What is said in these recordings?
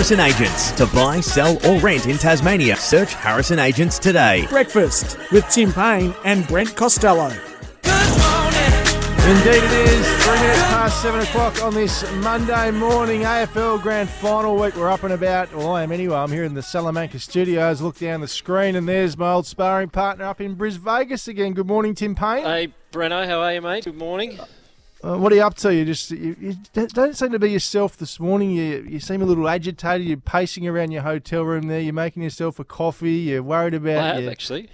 Harrison Agents. To buy, sell, or rent in Tasmania, search Harrison Agents today. Breakfast with Tim Payne and Brent Costello. Indeed, it is. Three minutes past seven o'clock on this Monday morning. AFL Grand Final week. We're up and about. Well, I am anyway. I'm here in the Salamanca studios. Look down the screen, and there's my old sparring partner up in Bris Vegas again. Good morning, Tim Payne. Hey, Breno, how are you, mate? Good morning. Uh, what are you up to? You just you, you don't seem to be yourself this morning. You you seem a little agitated. You're pacing around your hotel room there. You're making yourself a coffee. You're worried about. I have your- actually.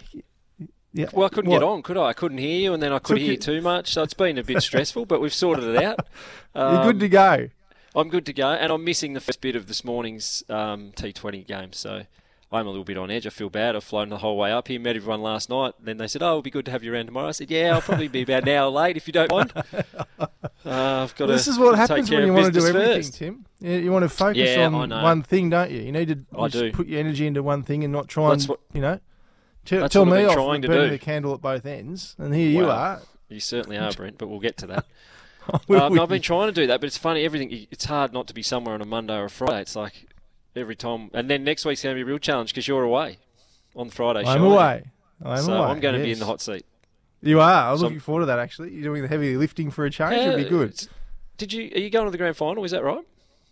Yeah. Well, I couldn't What? get on, could I? I couldn't hear you, and then I Took hear you too much. So it's been a bit stressful, but we've sorted it out. You're good Um, to go. I'm good to go, and I'm missing the first bit of this morning's um, T20 game, so I'm a little bit on edge. I feel bad. I've flown the whole way up here, met everyone last night. Then they said, "Oh, it'll be good to have you around tomorrow." I said, "Yeah, I'll probably be about an hour late if you don't mind." Uh, I've got This is what happens when you want to do everything, first. Tim. You, you want to focus Yeah, on one thing, don't you? You need to I do. put your energy into one thing and not try That's and what- you know. Tell, that's tell what I've me been off trying to burning do. the candle at both ends, and here you are. You certainly are, Brent, but we'll get to that. Um? I've been trying to do that, but it's funny. Everything it's hard not to be somewhere on a Monday or a Friday. It's like every time, and then next week's going to be a real challenge because you're away on Friday. I'm away. I'm away. so away. I'm going to be in the hot seat. You are. I'm So- looking forward to that. Actually, you're doing the heavy lifting for a change. It'll be good. Did you? Are you going to the grand final? Is that right?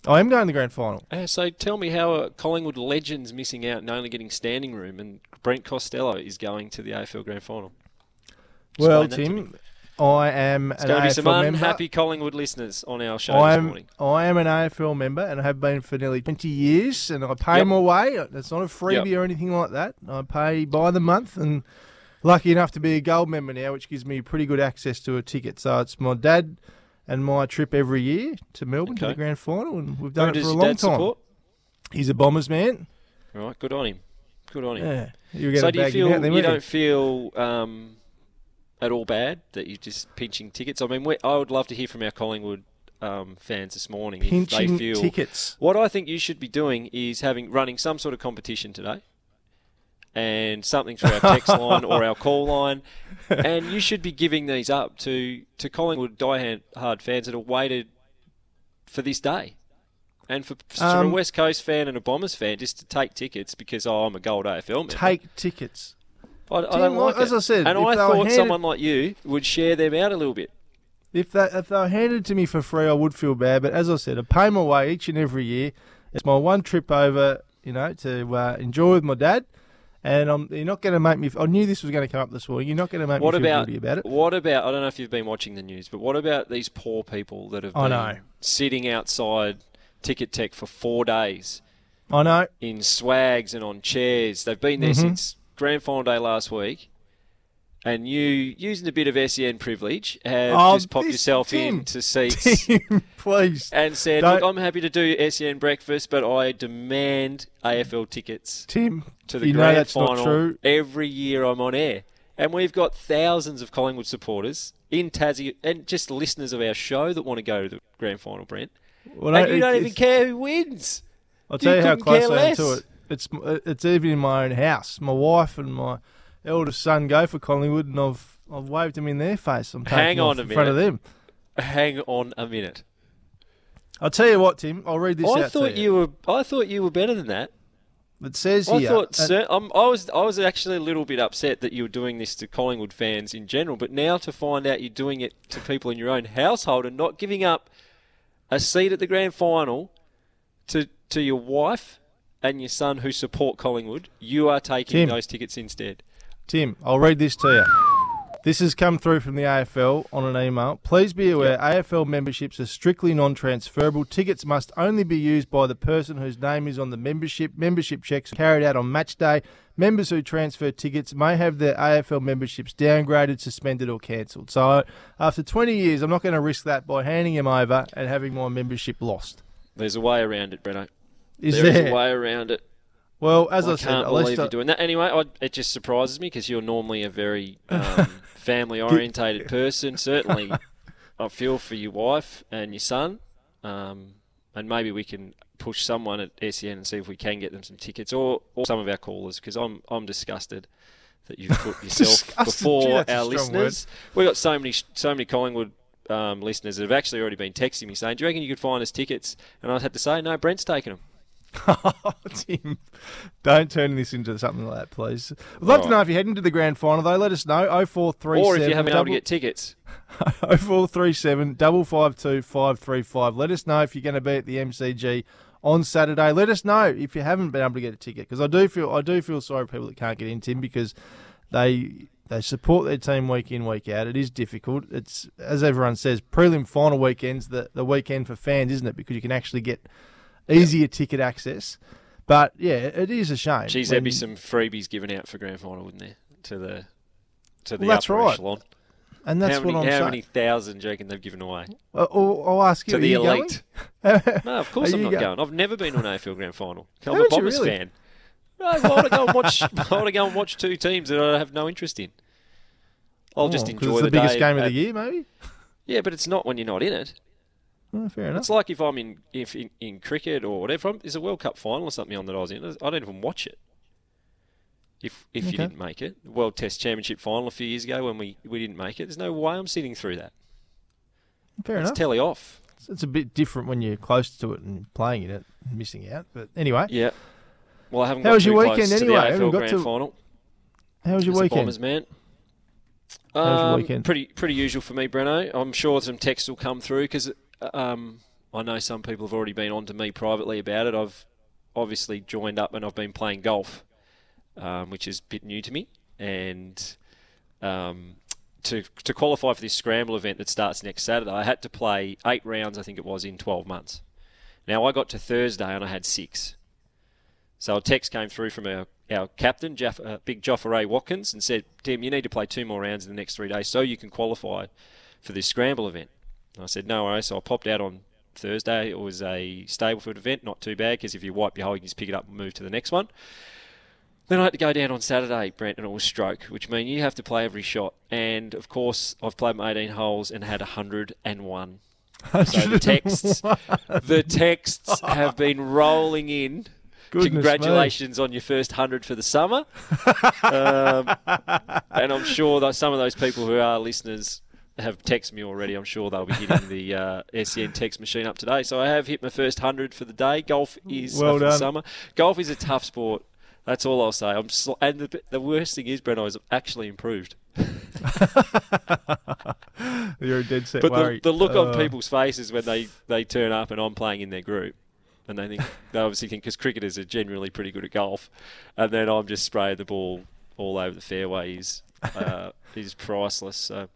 I am going to the grand final. Uh, so tell me how uh, Collingwood legends missing out and only getting standing room, and Brent Costello is going to the AFL grand final. Well, Explain to. Tim, I am It's an going to be AFL some member. unhappy Collingwood listeners on our show this I'm morning. I am an AFL member and I have been for nearly 20 years, and I pay Yep. my way. It's not a freebie Yep. or anything like that. I pay by the month, and lucky enough to be a gold member now, which gives me pretty good access to a ticket. So it's my dad and my trip every year to Melbourne to the grand final, and we've Who done it for a long time. support? He's a Bombers man. Right, good on him. Good on him. Yeah, you So do you feel in you don't feel um, at all bad that you're just pinching tickets? I mean, I would love to hear from our Collingwood um, fans this morning if pinching they feel. tickets. What I think you should be doing is having running some sort of competition today, and something through our text line or our call line, and you should be giving these up to to Collingwood die-hard fans that have waited for this day. And for, for a Um, West Coast fan and a Bombers fan, just to take tickets because oh, I'm a gold AFL member. Take tickets. I, I don't like as it. I said, and I thought handed- someone like you would share them out a little bit. If they if they were handed to me for free, I would feel bad. But as I said, I pay my way each and every year. It's my one trip over, you know, to uh, enjoy with my dad. And I'm, you're not going to make me. I knew this was going to come up this morning. You're not going to make What me feel about, guilty about it. what about? I don't know if you've been watching the news, but what about these poor people that have I been know. sitting outside Ticketek for four days I know. in swags and on chairs? They've been there Mhm. since grand final day last week. And you, using a bit of SEN privilege, have Oh, just popped yourself Tim. into seats Tim, please. and said, "Look, I'm happy to do SEN breakfast, but I demand AFL tickets." Tim, to the you grand that's final not true. every year I'm on air. And we've got thousands of Collingwood supporters in Tassie and just listeners of our show that want to go to the grand final, Brent. Well, and you don't even care who wins. I'll tell you, how close I am to it. It's it's even in my own house. My wife and my eldest son go for Collingwood, and I've I've waved them in their face. I'm Hang on a in front of them. Hang on a minute. I'll tell you what, Tim. I'll read this I out thought to you. you were. I thought you were better than that. It says I here. thought. uh, cer- um, I was. I was actually a little bit upset that you were doing this to Collingwood fans in general. But now to find out you're doing it to people in your own household and not giving up a seat at the grand final to to your wife and your son who support Collingwood, you are taking Tim. those tickets instead. Tim, I'll read this to you. This has come through from the AFL on an email. Please be aware AFL memberships are strictly non transferable. Tickets must only be used by the person whose name is on the membership. Membership checks are carried out on match day. Members who transfer tickets may have their AFL memberships downgraded, suspended, or cancelled. So, after 20 years, I'm not going to risk that by handing them over and having my membership lost. There's a way around it, Breno. Is There is there? a way around it. Well, as I, I said, can't believe you're doing that. Anyway, I, it just surprises me because you're normally a very um, family orientated person. Certainly, I feel for your wife and your son, um, and maybe we can push someone at SEN and see if we can get them some tickets, or, or some of our callers, because I'm I'm disgusted that you've put yourself Disgusted? Gee, before our listeners. We've got so many so many Collingwood. Um, listeners that have actually already been texting me saying, "Do you reckon you could find us tickets?" And I had to say, "No, Brent's taken them." Tim, don't turn this into something like that, please. I'd love to oh. know if you're heading to the grand final, though. Let us know. 0437 Or if you haven't been able to double- get tickets. 0437 552 535. Let us know if you're going to be at the MCG on Saturday. Let us know if you haven't been able to get a ticket because I do feel I do feel sorry for people that can't get in, Tim, because they they support their team week in week out. It is difficult. It's as everyone says, prelim final weekends the the weekend for fans, isn't it? Because you can actually get easier ticket access. But yeah, it is a shame. Geez, there'd be some freebies given out for grand final, wouldn't there? To the to the Well, that's upper right. echelon. and that's how many, what I'm how saying. many thousand do you reckon they've given away? Uh, I'll, I'll ask you. to the you elite. No, of course I'm not go- going. I've never been to an AFL grand final. I'm a Bombers really? fan. No, why would I go and watch? Why would I go and watch two teams that I have no interest in? I'll just Oh, 'cause enjoy it's the, the biggest game of the year, maybe. Yeah, but it's not when you're not in it. Oh, fair enough. It's like if I'm in if in, in cricket or whatever. I'm, there's a World Cup final or something on that I was in. I don't even watch it. If if you didn't make it, World Test Championship final a few years ago when we, we didn't make it, there's no way I'm sitting through that. Fair It's enough. telly off. It's- It's a bit different when you're close to it and playing in it and missing out. But anyway, Yeah. Well, I haven't How got was too your close weekend anyway? the Haven't AFL got grand to- final. how was your As weekend? Bombers man. was your Um, weekend? Pretty pretty usual for me, Breno. I'm sure some texts will come through because um, I know some people have already been on to me privately about it. I've obviously joined up and I've been playing golf, um, which is a bit new to me. And um, to to qualify for this scramble event that starts next Saturday, I had to play eight rounds. I think it was in 12 months. Now I got to Thursday and I had six. So a text came through from our, our captain, uh, Big Joffa Watkins, and said, Tim, you need to play two more rounds in the next three days so you can qualify for this scramble event. And I said, no worries. So I popped out on Thursday. It was a Stableford event, not too bad, because if you wipe your hole, you can just pick it up and move to the next one. Then I had to go down on Saturday, Brent, and it was stroke, which means you have to play every shot. And of course, I've played my 18 holes and had 101. So the texts, the texts have been rolling in. Goodness me. Congratulations on your first hundred for the summer, um, and I'm sure that some of those people who are listeners have texted me already. I'm sure they'll be hitting the uh, SEN text machine up today. So I have hit my first hundred for the day. Golf is Well uh, summer. Golf is a tough sport. That's all I'll say. I'm sl- and the, the worst thing is, Breno, is I've actually improved. You're a dead set But the, the look on Uh, people's faces when they, they turn up and I'm playing in their group, and they think they obviously think because cricketers are generally pretty good at golf, and then I'm just spraying the ball all over the fairway is uh, is priceless. So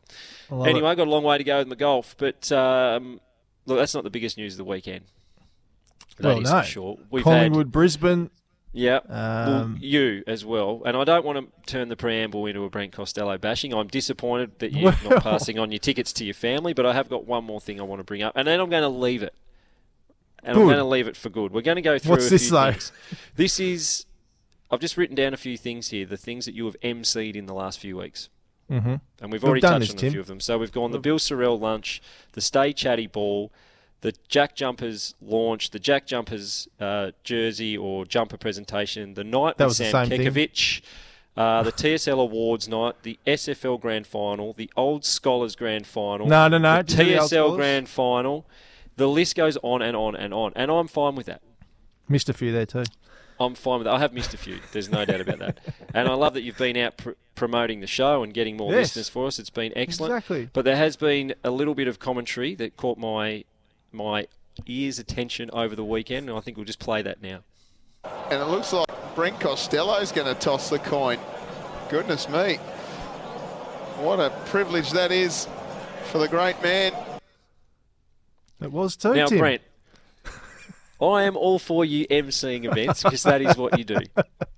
anyway, it. I got a long way to go with my golf, but um, look, that's not the biggest news of the weekend. That Well, is no. for sure. We've Collingwood, Brisbane. had yeah. well, Um, you as well, and I don't want to turn the preamble into a Brent Costello bashing. I'm disappointed that you're Well- not passing on your tickets to your family, but I have got one more thing I want to bring up, and then I'm going to leave it. And I'm going to leave it for good. We're going to go through What's this, though? things. This is, I've just written down a few things here, the things that you have MC'd in the last few weeks. mm-hmm. And we've We've already touched this, on a Tim. few of them. So we've gone the Bill Sorrell lunch, the Stay Chatty ball, the Jack Jumpers launch, the Jack Jumpers uh, jersey or jumper presentation, the night That with Sam. Kekovich, uh, the TSL Awards night, the SFL Grand Final, the Old Scholars Grand Final, No, no, no. the TSL Grand Final. The list goes on and on and on, and I'm fine with that. Missed a few there too. I'm fine with that. I have missed a few. There's no doubt about that. And I love that you've been out pr- promoting the show and getting more Yes. listeners for us. It's been excellent. Exactly. But there has been a little bit of commentary that caught my my ears' attention over the weekend, and I think we'll just play that now. And it looks like Brent Costello's going to toss the coin. Goodness me. What a privilege that is for the great man. It was too. now, Tim. Brent, I am all for you emceeing events because that is what you do.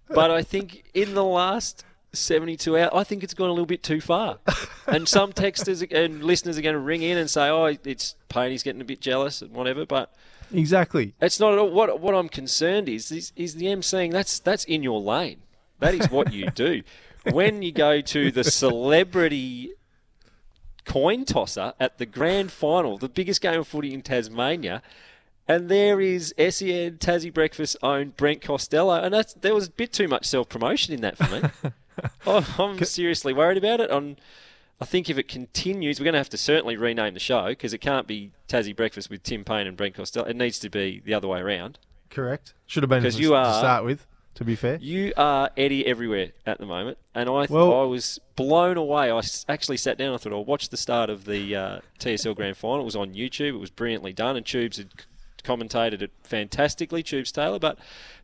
But I think in the last 72 hours, I think it's gone a little bit too far. And some texters and listeners are going to ring in and say, "Oh, it's pain. He's getting a bit jealous and whatever." But Exactly. It's not at all. What what I'm concerned is is, is the emceeing. That's that's in your lane. That is what you do. when you go to the celebrity coin tosser at the grand final, the biggest game of footy in Tasmania, and there is SEN Tassie Breakfast owned Brent Costello, and that's there was a bit too much self promotion in that for me. I'm, I'm seriously worried about it. On I think if it continues, we're going to have to certainly rename the show because it can't be Tassie Breakfast with Tim Payne and Brent Costello. It needs to be the other way around. Correct. Should have been 'Cause to, you to are- start with. To be fair, You are Eddie everywhere at the moment, and I th- Well- I was blown away. I actually sat down. I thought I'll watch the start of the uh, TSL Grand Final. It was on YouTube. It was brilliantly done, and Tubes had commentated it fantastically. Tubes Taylor, but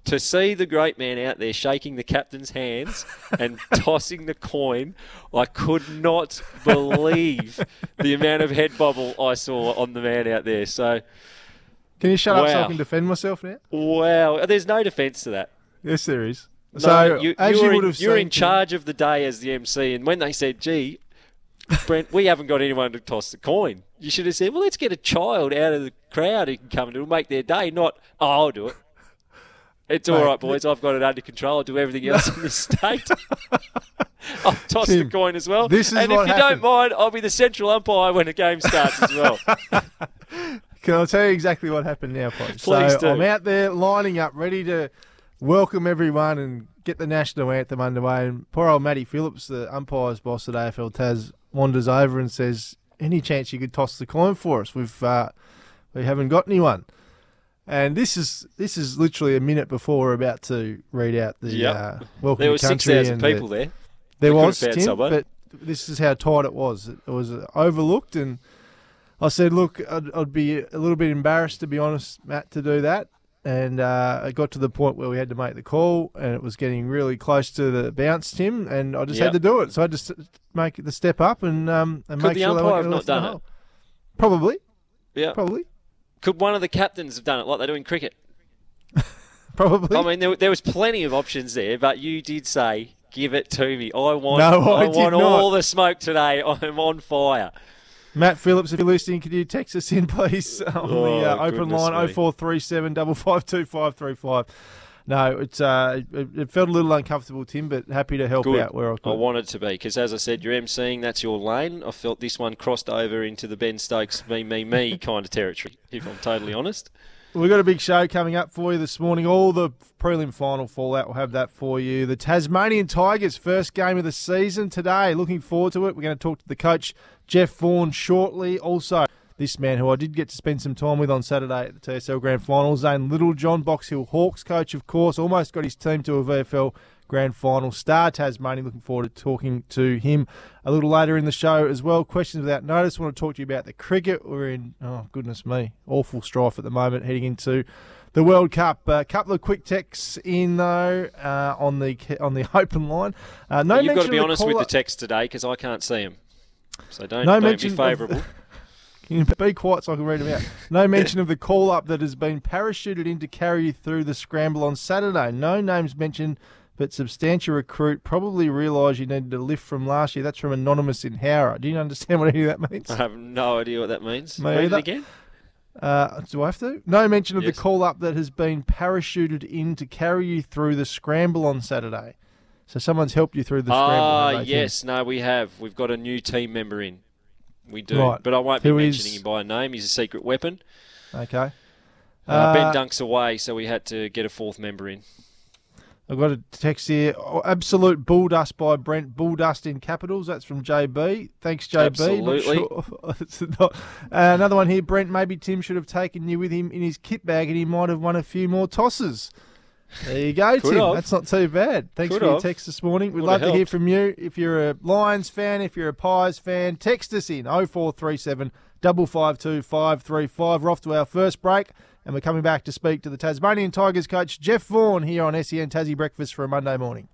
to see the great man out there shaking the captain's hands and tossing the coin, I could not believe the amount of head bobble I saw on the man out there. So can you shut up so I can defend myself now? wow, there's no defence to that. Yes, there is. No, so you, as you you would in, have you're in charge of the day as the MC, and when they said, "Gee, Brent, we haven't got anyone to toss the coin," you should have said, "Well, let's get a child out of the crowd who can come and it'll make their day." Not, "Oh, I'll do it." It's all Mate, right, boys. I've got it under control. I'll do everything else in this state. I'll toss Tim, the coin as well. this is and if you happened. don't mind, I'll be the central umpire when the game starts as well. Can I tell you exactly what happened now, Pod? Please so do. I'm out there lining up, ready to welcome everyone and get the national anthem underway. And poor old Matty Phillips, the umpire's boss at AFL Tas, wanders over and says, "Any chance you could toss the coin for us? We've uh, we haven't got anyone." And this is this is literally a minute before we're about to read out the Yep. uh, welcome there were six thousand and the- people there. there We was, Tim, someone. but this is how tight it was. It was overlooked, and I said, "Look, I'd, I'd be a little bit embarrassed, to be honest, Matt, to do that." And uh, it got to the point where we had to make the call, and it was getting really close to the bounce, Tim, and I just Yep. had to do it. So I just make the step up and um, and Could make the sure umpire have not left in the done it? hole. Probably, Yeah. probably, Could one of the captains have done it like they do in cricket? probably. I mean, there, there was plenty of options there, but you did say, "Give it to me. I want, No, I I, want not. all the smoke today. I'm on fire." Matt Phillips, if you're listening, can you text us in, please, on Oh, the uh, open line me. 0437 552 No, it's uh, it, it felt a little uncomfortable, Tim, but happy to help Good. out where I I wanted to be because, as I said, you're emceeing. That's your lane. I felt this one crossed over into the Ben Stokes me me me kind of territory. If I'm totally honest. We've got a big show coming up for you this morning. All the prelim final fallout, we'll have that for you. The Tasmanian Tigers' first game of the season today. Looking forward to it. We're going to talk to the coach, Jeff Vaughan, shortly. Also, this man who I did get to spend some time with on Saturday at the TSL Grand Final, Zane Littlejohn, Box Hill Hawks coach, of course, almost got his team to a VFL Grand Final. Star Tasmania, looking forward to talking to him a little later in the show as well. Questions without notice. want to talk to you about the cricket. We're in, oh, goodness me, awful strife at the moment heading into the World Cup. A couple of quick texts in, though, uh, on the on the open line. Uh, no You've got to be honest with the text today because I can't see them. So don't, No don't be mention of- favourable. Can you be quiet so I can read them out? No mention of the call up that has been parachuted in to carry you through the scramble on Saturday. No names mentioned, but substantial recruit probably realised you needed a lift from last year. That's from Anonymous in Howrah. Do you understand what any of that means? I have no idea what that means. Me Read either. it again. Uh, do I have to? No mention of Yes. the call up that has been parachuted in to carry you through the scramble on Saturday. So someone's helped you through the scramble. Ah, they, yes. No, we have. We've got a new team member in. We do. Right. But I won't be mentioning is- him by name. He's a secret weapon. Okay. Uh, ben Uh, Dunk's away, so we had to get a fourth member in. I've got a text here. Oh, absolute bull dust by Brent. Bull dust in capitals. That's from JB. Thanks, JB. Absolutely. Not sure. Not- uh, another one here. Brent, maybe Tim should have taken you with him in his kit bag and he might have won a few more tosses. There you go, Tim. have. That's not too bad. Thanks Could for your text this morning. We'd Would love to hear from you. If you're a Lions fan, if you're a Pies fan, text us in 0437 552 535. We're off to our first break and we're coming back to speak to the Tasmanian Tigers coach, Jeff Vaughan, here on SEN Tassie Breakfast for a Monday morning.